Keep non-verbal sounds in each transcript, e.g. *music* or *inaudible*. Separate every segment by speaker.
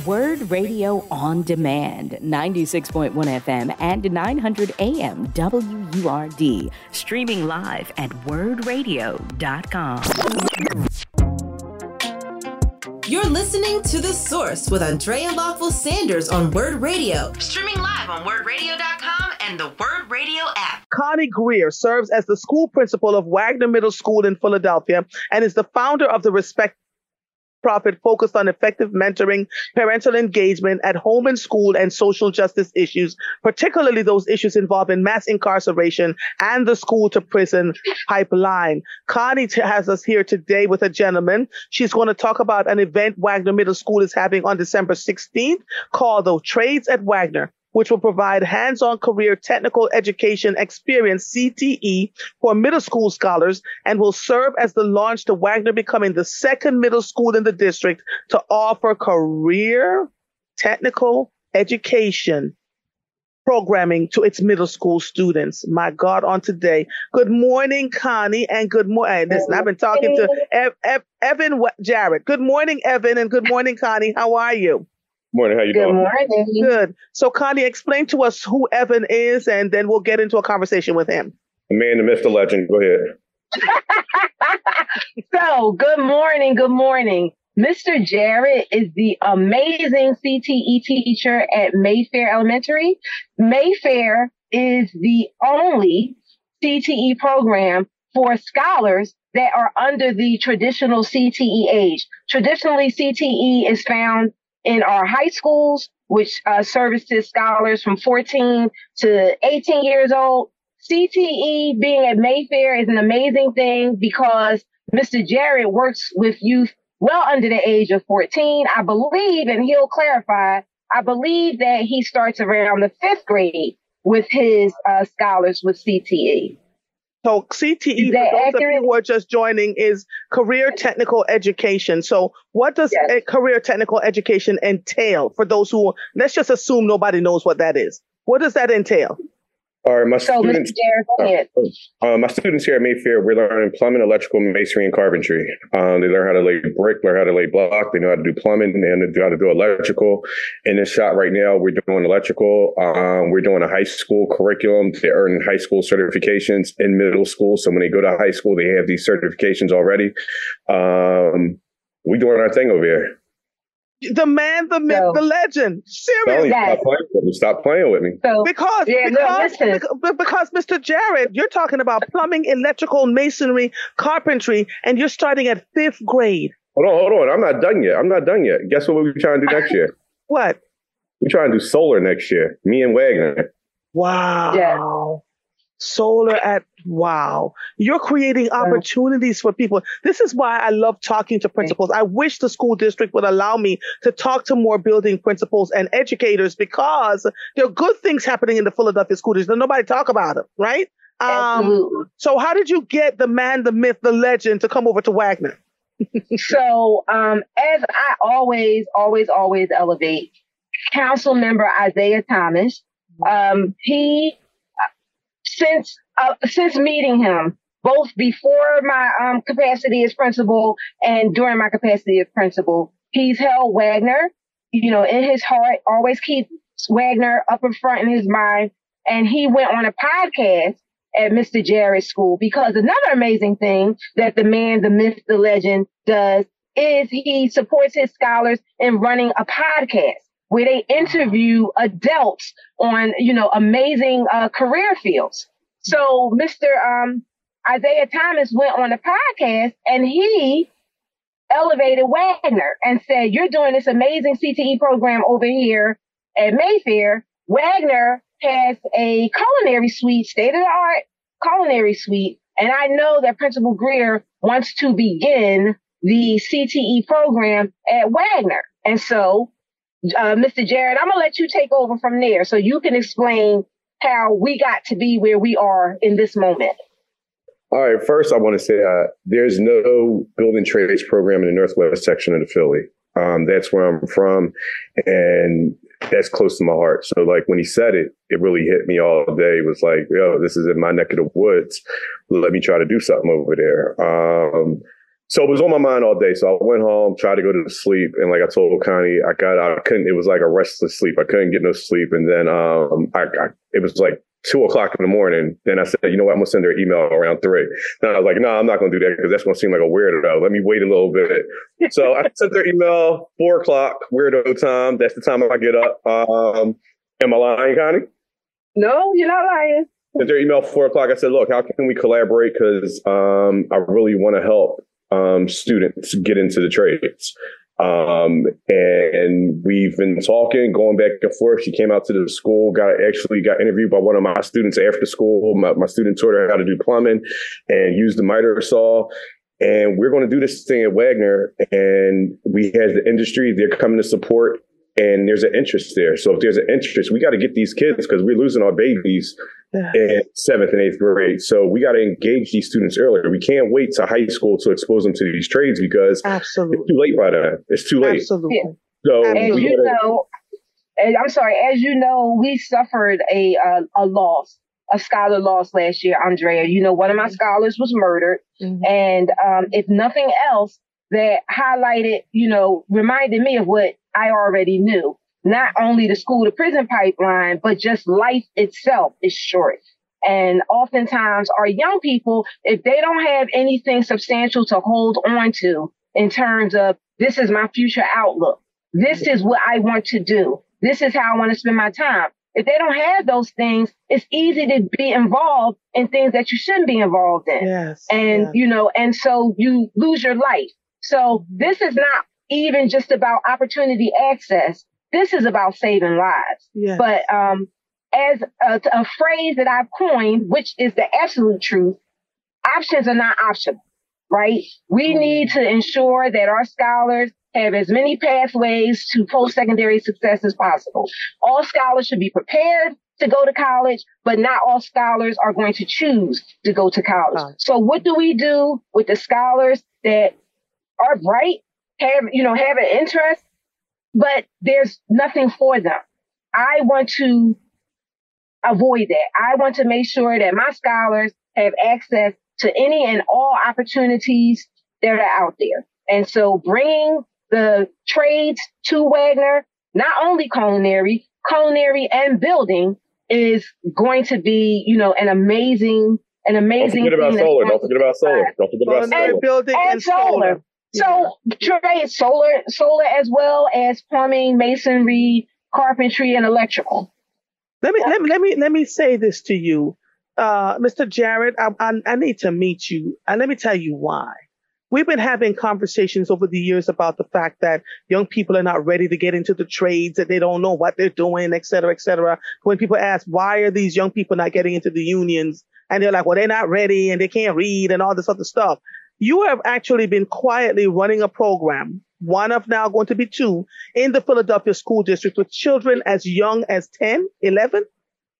Speaker 1: WURD Radio on Demand, 96.1 FM and 900 AM WURD. Streaming live at wurdradio.com.
Speaker 2: You're listening to The Source with Andrea Lawful Sanders on WURD Radio. Streaming live on wurdradio.com and the WURD Radio app.
Speaker 3: Connie Grier serves as the school principal of Wagner Middle School in Philadelphia and is the founder of the Respect profit focused on effective mentoring, parental engagement at home and school, and social justice issues, particularly those issues involving mass incarceration and the school to prison pipeline. Connie t- has us here today with a gentleman. She's going to talk about an event Wagner Middle School is having on December 16th called the Trades at Wagner which will provide hands-on career technical education experience CTE for middle school scholars and will serve as the launch to Wagner becoming the second middle school in the district to offer career technical education programming to its middle school students. My God, on today. Good morning, Connie, and good morning. Listen, I've been talking to Ev- Ev- Evan Jarrett. Good morning, Evan, and good morning, Connie. How are you?
Speaker 4: Morning. How you
Speaker 5: Good
Speaker 4: doing?
Speaker 5: morning.
Speaker 3: Good. So, Connie, explain to us who Evan is, and then we'll get into a conversation with him.
Speaker 4: The man, the myth, the legend. Go ahead. *laughs*
Speaker 5: So, good morning. Good morning. Mr. Jarrett is the amazing CTE teacher at Mayfair Elementary. Mayfair is the only CTE program for scholars that are under the traditional CTE age. Traditionally, CTE is found in our high schools, which uh, services scholars from 14 to 18 years old. CTE being at Mayfair is an amazing thing because Mr. Jarrett works with youth well under the age of 14. I believe, and he'll clarify, I believe that he starts around the fifth grade with his uh, scholars with CTE.
Speaker 3: So, CTE, for those of you who are just joining, is career technical education. So, what does
Speaker 5: Yes.
Speaker 3: a career technical education entail for those who, let's just assume nobody knows what that is? What does that entail?
Speaker 4: All right, my
Speaker 5: So,
Speaker 4: students.
Speaker 5: Jarrett, go.
Speaker 4: Uh, my students here at Mayfair, we're learning plumbing, electrical, masonry, and carpentry. Um, they learn how to lay brick, learn how to lay block. They know how to do plumbing. They know how to do electrical. In this shop right now, we're doing electrical. Um, we're doing a high school curriculum. They earn high school certifications in middle school. So when they go to high school, they have these certifications already. Um, we doing our thing over here.
Speaker 3: The man, the myth,
Speaker 5: So-
Speaker 3: the legend. Seriously.
Speaker 5: Yes.
Speaker 4: stop playing with me. Stop playing with me.
Speaker 5: So,
Speaker 3: Because,
Speaker 5: Yeah, no,
Speaker 3: because,
Speaker 5: listen.
Speaker 3: because, Mr. Jarrett, you're talking about plumbing, electrical, masonry, carpentry, and you're starting at fifth grade.
Speaker 4: Hold on, hold on. I'm not done yet. I'm not done yet. Guess what we're trying to do *laughs* next year?
Speaker 3: What?
Speaker 4: We're trying to do solar next year. Me and Wagner.
Speaker 3: Wow.
Speaker 5: Yeah.
Speaker 3: Solar at wow. You're creating opportunities for people. This is why I love talking to principals. I wish the school district would allow me to talk to more building principals and educators because there are good things happening in the Philadelphia school district. Nobody talk about them, right? Um, so how did you get the man, the myth, the legend to come over to Wagner? *laughs*
Speaker 5: So, um, as I always, always, always elevate, Council Member Isaiah Thomas, um, he since uh, since meeting him, both before my um, capacity as principal and during my capacity as principal, he's held Wagner, you know, in his heart. Always keeps Wagner up in front in his mind, and he went on a podcast at Mr. Jarrett's school because another amazing thing that the man, the myth, the legend does is he supports his scholars in running a podcast where they interview adults on, you know, amazing uh, career fields. So Mr. Um, Isaiah Thomas went on a podcast and he elevated Wagner and said, you're doing this amazing CTE program over here at Mayfair. Wagner has a culinary suite, state of the art culinary suite. And I know that Principal Grier wants to begin the CTE program at Wagner. And so, uh, Mr. Jarrett, I'm going to let you take over from there so you can explain how we got to be where we are in this moment.
Speaker 4: All right. First, I want to say uh, there's no building trades program in the Northwest section of the Philly. Um, that's where I'm from, and that's close to my heart. So, like when he said it, it really hit me all day. It was like, yo, this is in my neck of the woods. Let me try to do something over there. Um, so it was on my mind all day. So I went home, tried to go to sleep, and like I told Connie, I got. I couldn't. It was like a restless sleep. I couldn't get no sleep, and then um, I, I it was like two o'clock in the morning. Then I said, you know what, I'm gonna send her an email around three. Then I was like, no, I'm not gonna do that because that's gonna seem like a weirdo. Let me wait a little bit. *laughs* so I sent her email four o'clock, weirdo time. That's the time I get up. Um, am I lying, Connie?
Speaker 5: No, you're not lying.
Speaker 4: Sent her email four o'clock. I said, look, how can we collaborate? Because um, I really want to help um, students get into the trades. Um, and we've been talking, going back and forth. She came out to the school, got actually got interviewed by one of my students after school. My, my student taught her how to do plumbing and use the miter saw. And we're going to do this thing at Wagner. And we had the industry, they're coming to support and there's an interest there. So if there's an interest, we got to get these kids because we're losing our babies in seventh and eighth grade. So we got to engage these students earlier. We can't wait to high school to expose them to these trades because
Speaker 3: Absolutely.
Speaker 4: it's too late by then. It's too late.
Speaker 3: Absolutely.
Speaker 4: So
Speaker 5: As you
Speaker 4: gotta-
Speaker 5: know, and I'm sorry, as you know, we suffered a uh, a loss, a scholar loss last year, Andrea. You know, one of my scholars was murdered,
Speaker 3: Mhm.
Speaker 5: and um, if nothing else, that highlighted, you know, reminded me of what I already knew. Not only the school to prison pipeline, but just life itself is short. And oftentimes our young people, if they don't have anything substantial to hold on to in terms of this is my future outlook, this is what I want to do. This is how I want to spend my time. If they don't have those things, it's easy to be involved in things that you shouldn't be involved in.
Speaker 3: Yes.
Speaker 5: And,
Speaker 3: yes.
Speaker 5: you know, and so you lose your life. So this is not even just about opportunity access. This is about saving lives.
Speaker 3: yes.
Speaker 5: But um, as a, a phrase that I've coined, which is the absolute truth, options are not optional, right? We need to ensure that our scholars have as many pathways to post-secondary success as possible. All scholars should be prepared to go to college, but not all scholars are going to choose to go to college. So what do we do with the scholars that are bright, have, you know, have an interest, but there's nothing for them? I want to avoid that. I want to make sure that my scholars have access to any and all opportunities that are out there. And so bringing the trades to Wagner, not only culinary, culinary and building is going to be, you know, an amazing, an amazing.
Speaker 4: Don't
Speaker 5: amazing
Speaker 4: forget about solar. Don't forget about solar. Don't forget about
Speaker 3: Culinary
Speaker 4: solar.
Speaker 3: building
Speaker 5: and
Speaker 3: and
Speaker 5: solar.
Speaker 3: solar.
Speaker 5: So trade solar, solar as well as plumbing, masonry, carpentry, and electrical.
Speaker 3: Let me let me let me let me say this to you, uh, Mr. Jarrett. I, I I need to meet you, and let me tell you why. We've been having conversations over the years about the fact that young people are not ready to get into the trades, that they don't know what they're doing, et cetera, et cetera. When people ask why are these young people not getting into the unions, and they're like, well, they're not ready and they can't read and all this other stuff. You have actually been quietly running a program, one of now going to be two, in the Philadelphia School District with children as young as 10, 11,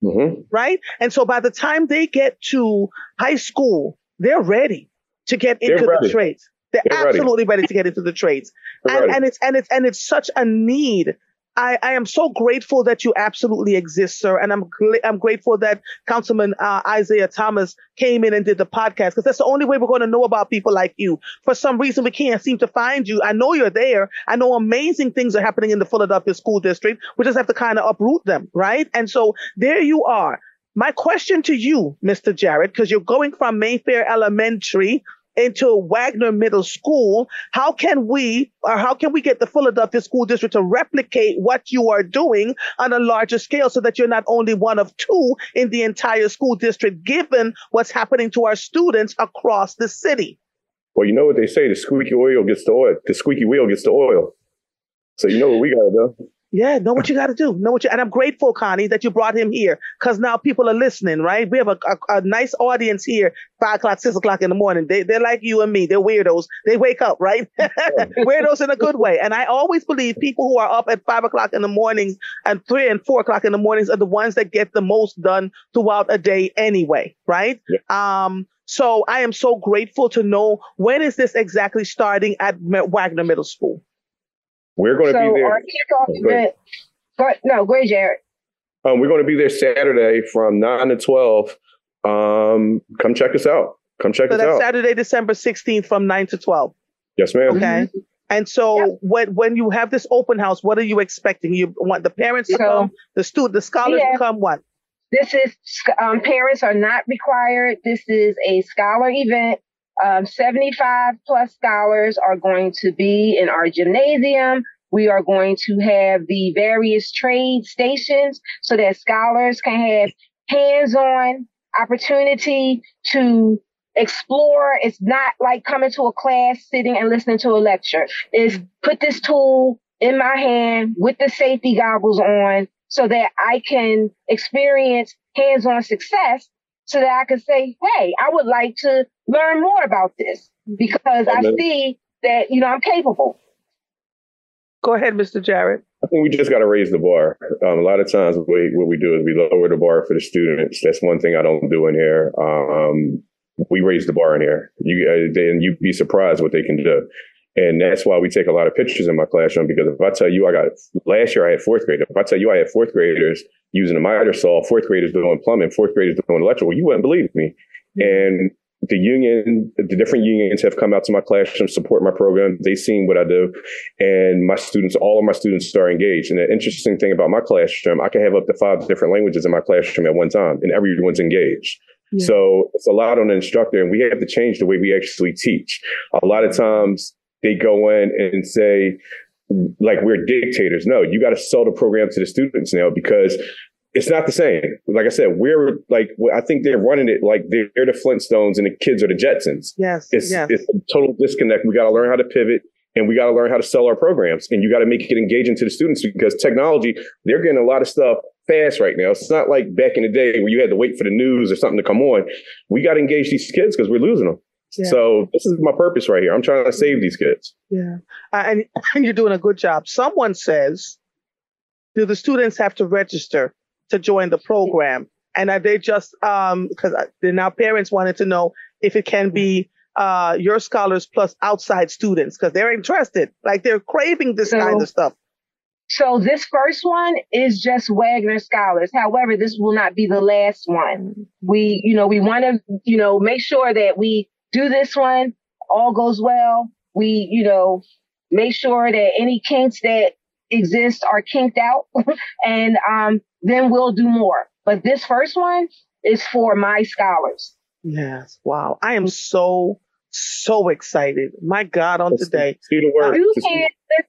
Speaker 4: Mhm.
Speaker 3: right? And so by the time they get to high school, they're ready to get
Speaker 4: They're
Speaker 3: into the
Speaker 4: ready.
Speaker 3: trades. They're,
Speaker 4: They're
Speaker 3: absolutely ready to get into the trades. And, and it's and it's and it's such a need. I, I am so grateful that you absolutely exist, sir, and I'm gl- I'm grateful that Councilman uh, Isaiah Thomas came in and did the podcast because that's the only way we're going to know about people like you. For some reason, we can't seem to find you. I know you're there. I know amazing things are happening in the Philadelphia school district. We just have to kind of uproot them, right? And so there you are. My question to you, Mr. Jarrett, because you're going from Mayfair Elementary into Wagner Middle School, how can we or how can we get the Philadelphia School District to replicate what you are doing on a larger scale so that you're not only one of two in the entire school district, given what's happening to our students across the city?
Speaker 4: Well, you know what they say: the squeaky oil gets the oil. The squeaky wheel gets the oil. So you know what we gotta do.
Speaker 3: Yeah, know what you got to do. Know what you, and I'm grateful, Connie, that you brought him here because now people are listening, right? We have a, a, a nice audience here, five o'clock, six o'clock in the morning. They, they're like you and me. They're weirdos. They wake up, right? *laughs* weirdos in a good way. And I always believe people who are up at five o'clock in the mornings and three and four o'clock in the mornings are the ones that get the most done throughout a day anyway, right? Yeah. Um, so I am so grateful to know when is this exactly starting at Wagner Middle School?
Speaker 4: We're going to
Speaker 5: so
Speaker 4: be there.
Speaker 5: our kickoff
Speaker 4: Oh, go ahead.
Speaker 5: event. Go, no, go ahead, Jarrett.
Speaker 4: Um, we're going to be there Saturday from nine to twelve. Um, come check us out. Come check
Speaker 3: So
Speaker 4: us
Speaker 3: that's
Speaker 4: out.
Speaker 3: Saturday, December 16th from 9 to 12.
Speaker 4: Yes, ma'am.
Speaker 3: Okay.
Speaker 5: Mm-hmm.
Speaker 3: And so
Speaker 5: Yep.
Speaker 3: when when you have this open house, what are you expecting? You want the parents to come, the student, the scholars
Speaker 5: Yeah.
Speaker 3: to come. What?
Speaker 5: This is um, parents are not required. This is a scholar event. Um, 75 plus scholars are going to be in our gymnasium. We are going to have the various trade stations so that scholars can have hands-on opportunity to explore. It's not like coming to a class, sitting and listening to a lecture. Is put this tool in my hand with the safety goggles on so that I can experience hands-on success so that I can say, Hey, I would like to learn more about this because I see that, you know, I'm capable.
Speaker 3: Go ahead, Mr. Jarrett.
Speaker 4: I think we just got to raise the bar. Um, a lot of times, what we, what we do is we lower the bar for the students. That's one thing I don't do in here. Um, we raise the bar in here. You uh, then you'd be surprised what they can do, and that's why we take a lot of pictures in my classroom. Because if I tell you, I got last year I had fourth grade. If I tell you I had fourth graders using a miter saw, fourth graders doing plumbing, fourth graders doing electrical, you wouldn't believe me. And the union, the different unions have come out to my classroom, support my program. They've seen what I do. And my students, all of my students are engaged. And the interesting thing about my classroom, I can have up to five different languages in my classroom at one time and everyone's engaged.
Speaker 3: Yeah.
Speaker 4: So it's a lot on the instructor and we have to change the way we actually teach. A lot of times they go in and say, like we're dictators. No, you got to sell the program to the students now because it's not the same. Like I said, we're like I think they're running it like they're, they're the Flintstones and the kids are the Jetsons.
Speaker 3: Yes.
Speaker 4: It's
Speaker 3: yes.
Speaker 4: it's a total disconnect. We got to learn how to pivot and we got to learn how to sell our programs and you got to make it engaging to the students because technology they're getting a lot of stuff fast right now. It's not like back in the day where you had to wait for the news or something to come on. We got to engage these kids because we're losing them.
Speaker 3: Yeah.
Speaker 4: So this is my purpose right here. I'm trying to save these kids.
Speaker 3: Yeah. Uh, and, and you're doing a good job. Someone says, do the students have to register to join the program? And are they just, um, because then now parents wanted to know if it can be, uh, your scholars plus outside students because they're interested. Like they're craving this
Speaker 5: So-
Speaker 3: kind of stuff.
Speaker 5: So this first one is just Wagner scholars. However, this will not be the last one. We, you know, we want to, you know, make sure that we do this one, all goes well. We, you know, make sure that any kinks that exist are kinked out *laughs* and um, then we'll do more. But this first one is for my scholars.
Speaker 3: Yes. Wow. I am so, so excited. My God, on today.
Speaker 4: See the word.
Speaker 5: You can't listen.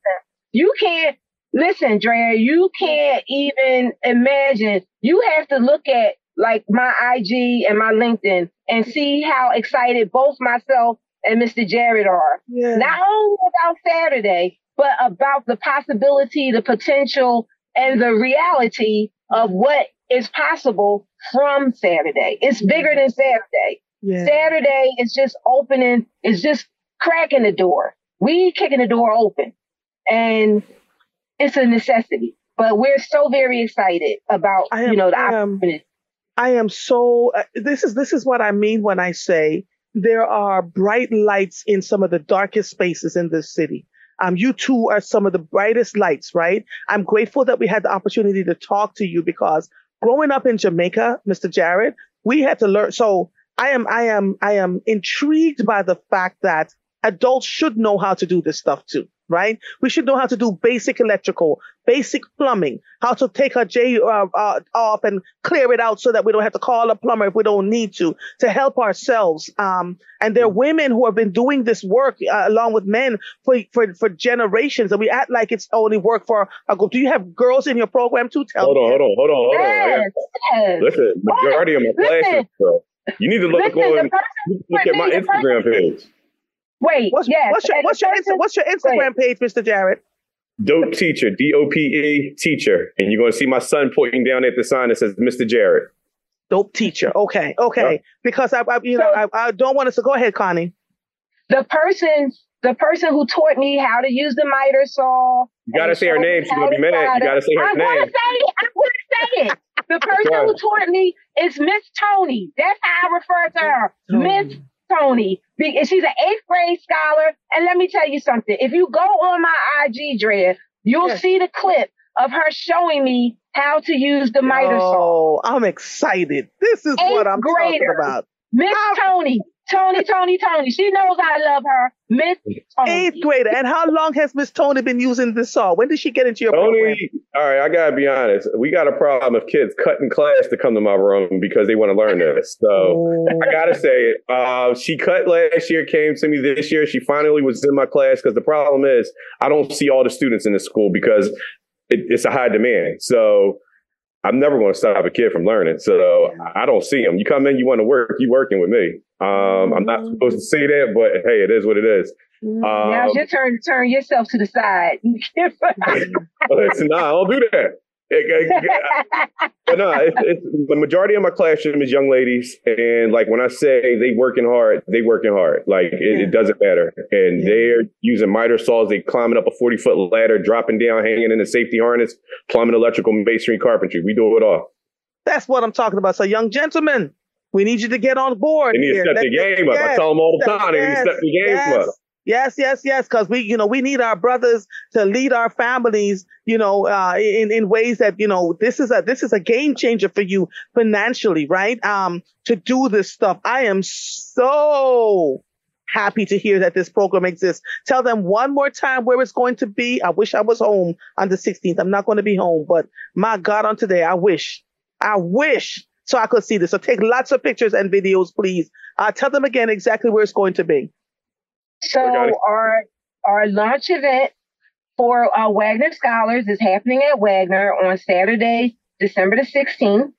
Speaker 5: You can't listen, Drea. You can't even imagine. You have to look at like my IG and my LinkedIn and see how excited both myself and Mr. Jarrett are.
Speaker 3: Yeah.
Speaker 5: Not only about Saturday, but about the possibility, the potential, and the reality of what is possible from Saturday. It's bigger than Saturday.
Speaker 3: yeah.
Speaker 5: Saturday is just opening, it's just cracking the door. We kicking the door open. And it's a necessity. But we're so very excited about,
Speaker 3: am-
Speaker 5: you know, the opportunity.
Speaker 3: I am so. Uh, this is this is what I mean when I say there are bright lights in some of the darkest spaces in this city. Um, you two are some of the brightest lights, right? I'm grateful that we had the opportunity to talk to you because growing up in Jamaica, Mr. Jarrett, we had to learn. So I am, I am, I am intrigued by the fact that adults should know how to do this stuff too, right? We should know how to do basic electrical, basic plumbing, how to take a J uh, uh, off and clear it out so that we don't have to call a plumber if we don't need to, to help ourselves. Um, and there are women who have been doing this work uh, along with men for, for, for generations. And we act like it's only work for a group. Do you have girls in your program too? Tell
Speaker 4: Hold
Speaker 3: me.
Speaker 4: on, hold on, hold on, hold on.
Speaker 5: Yes,
Speaker 4: got-
Speaker 5: yes.
Speaker 4: Listen, majority of my
Speaker 5: Listen.
Speaker 4: classes, bro. You need to look
Speaker 5: Listen,
Speaker 4: on,
Speaker 5: the person
Speaker 4: look at my
Speaker 5: the person-
Speaker 4: Instagram page.
Speaker 5: Wait,
Speaker 3: What's,
Speaker 5: yes.
Speaker 3: what's your, what's your,
Speaker 5: person-
Speaker 3: what's your Instagram page, Mr. Jarrett?
Speaker 4: Dope teacher, D O P E teacher, and you're gonna see my son pointing down at the sign that says Mr. Jarrett.
Speaker 3: Dope teacher. Okay. Okay.
Speaker 4: Yeah.
Speaker 3: Because I, I you know, I, I don't want us to go ahead, Connie.
Speaker 5: the person, the person who taught me how to use the miter saw.
Speaker 4: You gotta
Speaker 5: and
Speaker 4: say her name. She's gonna be
Speaker 5: to
Speaker 4: mad. You gotta say her name.
Speaker 5: I'm gonna
Speaker 4: name.
Speaker 5: say it. I'm gonna say it. The person who taught me is Miss Tony. That's how I refer to her, Miss Tony. She's an eighth grade scholar. And let me tell you something. If you go on my IG, Drea, you'll
Speaker 3: Yes.
Speaker 5: see the clip of her showing me how to use the miter saw.
Speaker 3: Oh, I'm excited. This is what I'm talking about.
Speaker 5: Miss. Tony, Tony, Tony, Tony. She knows I love her. Miss Tony.
Speaker 3: Eighth grader. And how long has Miss Tony been using this song? When did she get into your program?
Speaker 4: Tony,
Speaker 3: program?
Speaker 4: all right, I gotta be honest. We got a problem of kids cutting class to come to my room because they want to learn this. So I gotta say. Uh, she cut last year, came to me this year. She finally was in my class because the problem is I don't see all the students in the school because it, it's a high demand. So I'm never going to stop a kid from learning. So I don't see them. You come in, you want to work, you working with me. Um, I'm not supposed to say that, but hey, it is what it is. Um,
Speaker 5: Now's your turn to turn yourself to the side. *laughs* *laughs*
Speaker 4: listen, no, I don't do that. It- it- but no, it's, it's, the majority of my classroom is young ladies, and like when I say they working hard, they working hard. Like it, it doesn't matter, and
Speaker 3: Yeah.
Speaker 4: they're using miter saws. They climbing up a forty foot ladder, dropping down, hanging in a safety harness, plumbing, electrical, masonry, carpentry. We do it all.
Speaker 3: That's what I'm talking about. So, young gentlemen, we need you to get on board.
Speaker 4: They need to step
Speaker 3: Let's-
Speaker 4: the game up. I tell them all the time. They need to
Speaker 3: yes,
Speaker 4: step the game
Speaker 3: yes.
Speaker 4: up.
Speaker 3: Yes, yes, yes, because we, you know, we need our brothers to lead our families, you know, uh, in in ways that, you know, this is a this is a game changer for you financially, right? Um, to do this stuff. I am so happy to hear that this program exists. Tell them one more time where it's going to be. I wish I was home on the 16th. I'm not going to be home, but my God, on today, I wish, I wish so I could see this. So take lots of pictures and videos, please. Uh, tell them again exactly where it's going to be.
Speaker 5: So our our launch event for uh, Wagner Scholars is happening at Wagner on Saturday, December the 16th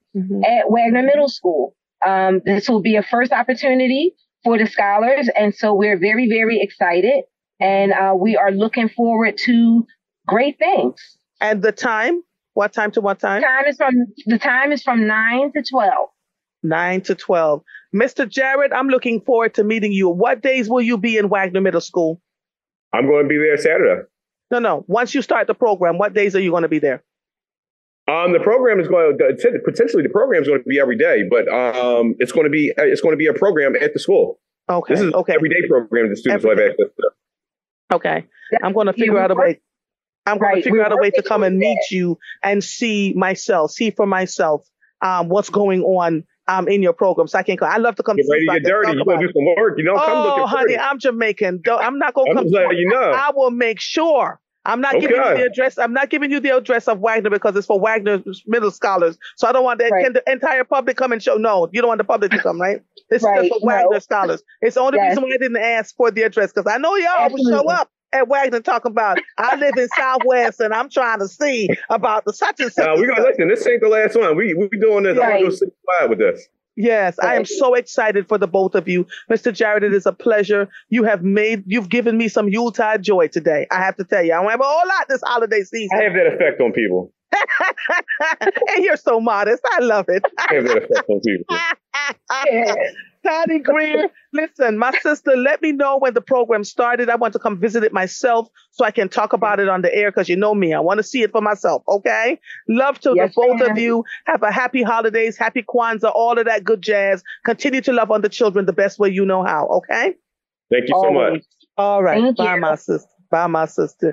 Speaker 5: at Wagner Middle School. Um, this will be a first opportunity for the scholars, and so we're very, very excited, and uh, we are looking forward to great things.
Speaker 3: And the time? What time to what time?
Speaker 5: Time is from the time is from nine to twelve.
Speaker 3: 9 to 12. Mr. Jarrett, I'm looking forward to meeting you. What days will you be in Wagner Middle School?
Speaker 4: I'm going to be there Saturday.
Speaker 3: No, no. Once you start the program, what days are you going to be there?
Speaker 4: Um, the program is going to potentially the program is going to be every day, but um, it's going to be it's going to be a program at the school.
Speaker 3: Okay.
Speaker 4: This is
Speaker 3: okay.
Speaker 4: an everyday program that students will have access to.
Speaker 3: Okay. I'm going to figure out a
Speaker 5: work-
Speaker 3: way. I'm going to figure
Speaker 5: we
Speaker 3: out a way to come and meet
Speaker 5: that.
Speaker 3: you and see myself, see for myself um, what's going on um, in your program. So I can't. Come. I love to come.
Speaker 4: Get
Speaker 3: see
Speaker 4: ready to
Speaker 3: I
Speaker 4: get dirty. You
Speaker 3: gonna
Speaker 4: do some work? You know, come looking Oh,
Speaker 3: honey,
Speaker 4: pretty.
Speaker 3: I'm Jamaican. Don't- I'm not going to
Speaker 4: I'm
Speaker 3: come.
Speaker 4: just letting you know.
Speaker 3: I will make sure. I'm not giving you the address. I'm not giving you the address of Wagner because it's for Wagner middle scholars. So I don't want the,
Speaker 5: Right.
Speaker 3: can the entire public come and show. No, you don't want the public to come, right? This is just for
Speaker 5: no.
Speaker 3: Wagner scholars. It's the only
Speaker 5: Yes.
Speaker 3: reason why I didn't ask for the address because I know y'all will show up at Wagner talking about I live in Southwest and I'm trying to see about the such and such.
Speaker 4: Now we
Speaker 3: and
Speaker 4: gonna listen. This ain't the last one. We we doing this. I'm
Speaker 5: Right.
Speaker 4: gonna do six five with this.
Speaker 3: Yes, I am so excited for the both of you. Mr. Jarrett, it is a pleasure. You have made, you've given me some Yuletide joy today. I have to tell you, I don't have a whole lot this holiday season.
Speaker 4: I have that effect on people. *laughs*
Speaker 3: and you're so modest. I love it.
Speaker 4: I have that effect on people. *laughs*
Speaker 3: Connie Grier, listen, my sister, let me know when the program started. I want to come visit it myself so I can talk about it on the air because you know me. I want to see it for myself. Okay. Love to
Speaker 5: Yes,
Speaker 3: the both
Speaker 5: ma'am.
Speaker 3: of you. Have a happy holidays, happy Kwanzaa, all of that good jazz. Continue to love on the children the best way you know how. Okay.
Speaker 4: Thank you so much.
Speaker 3: All right.
Speaker 5: Thank
Speaker 3: Bye,
Speaker 5: you.
Speaker 3: my sister. Bye, my sister.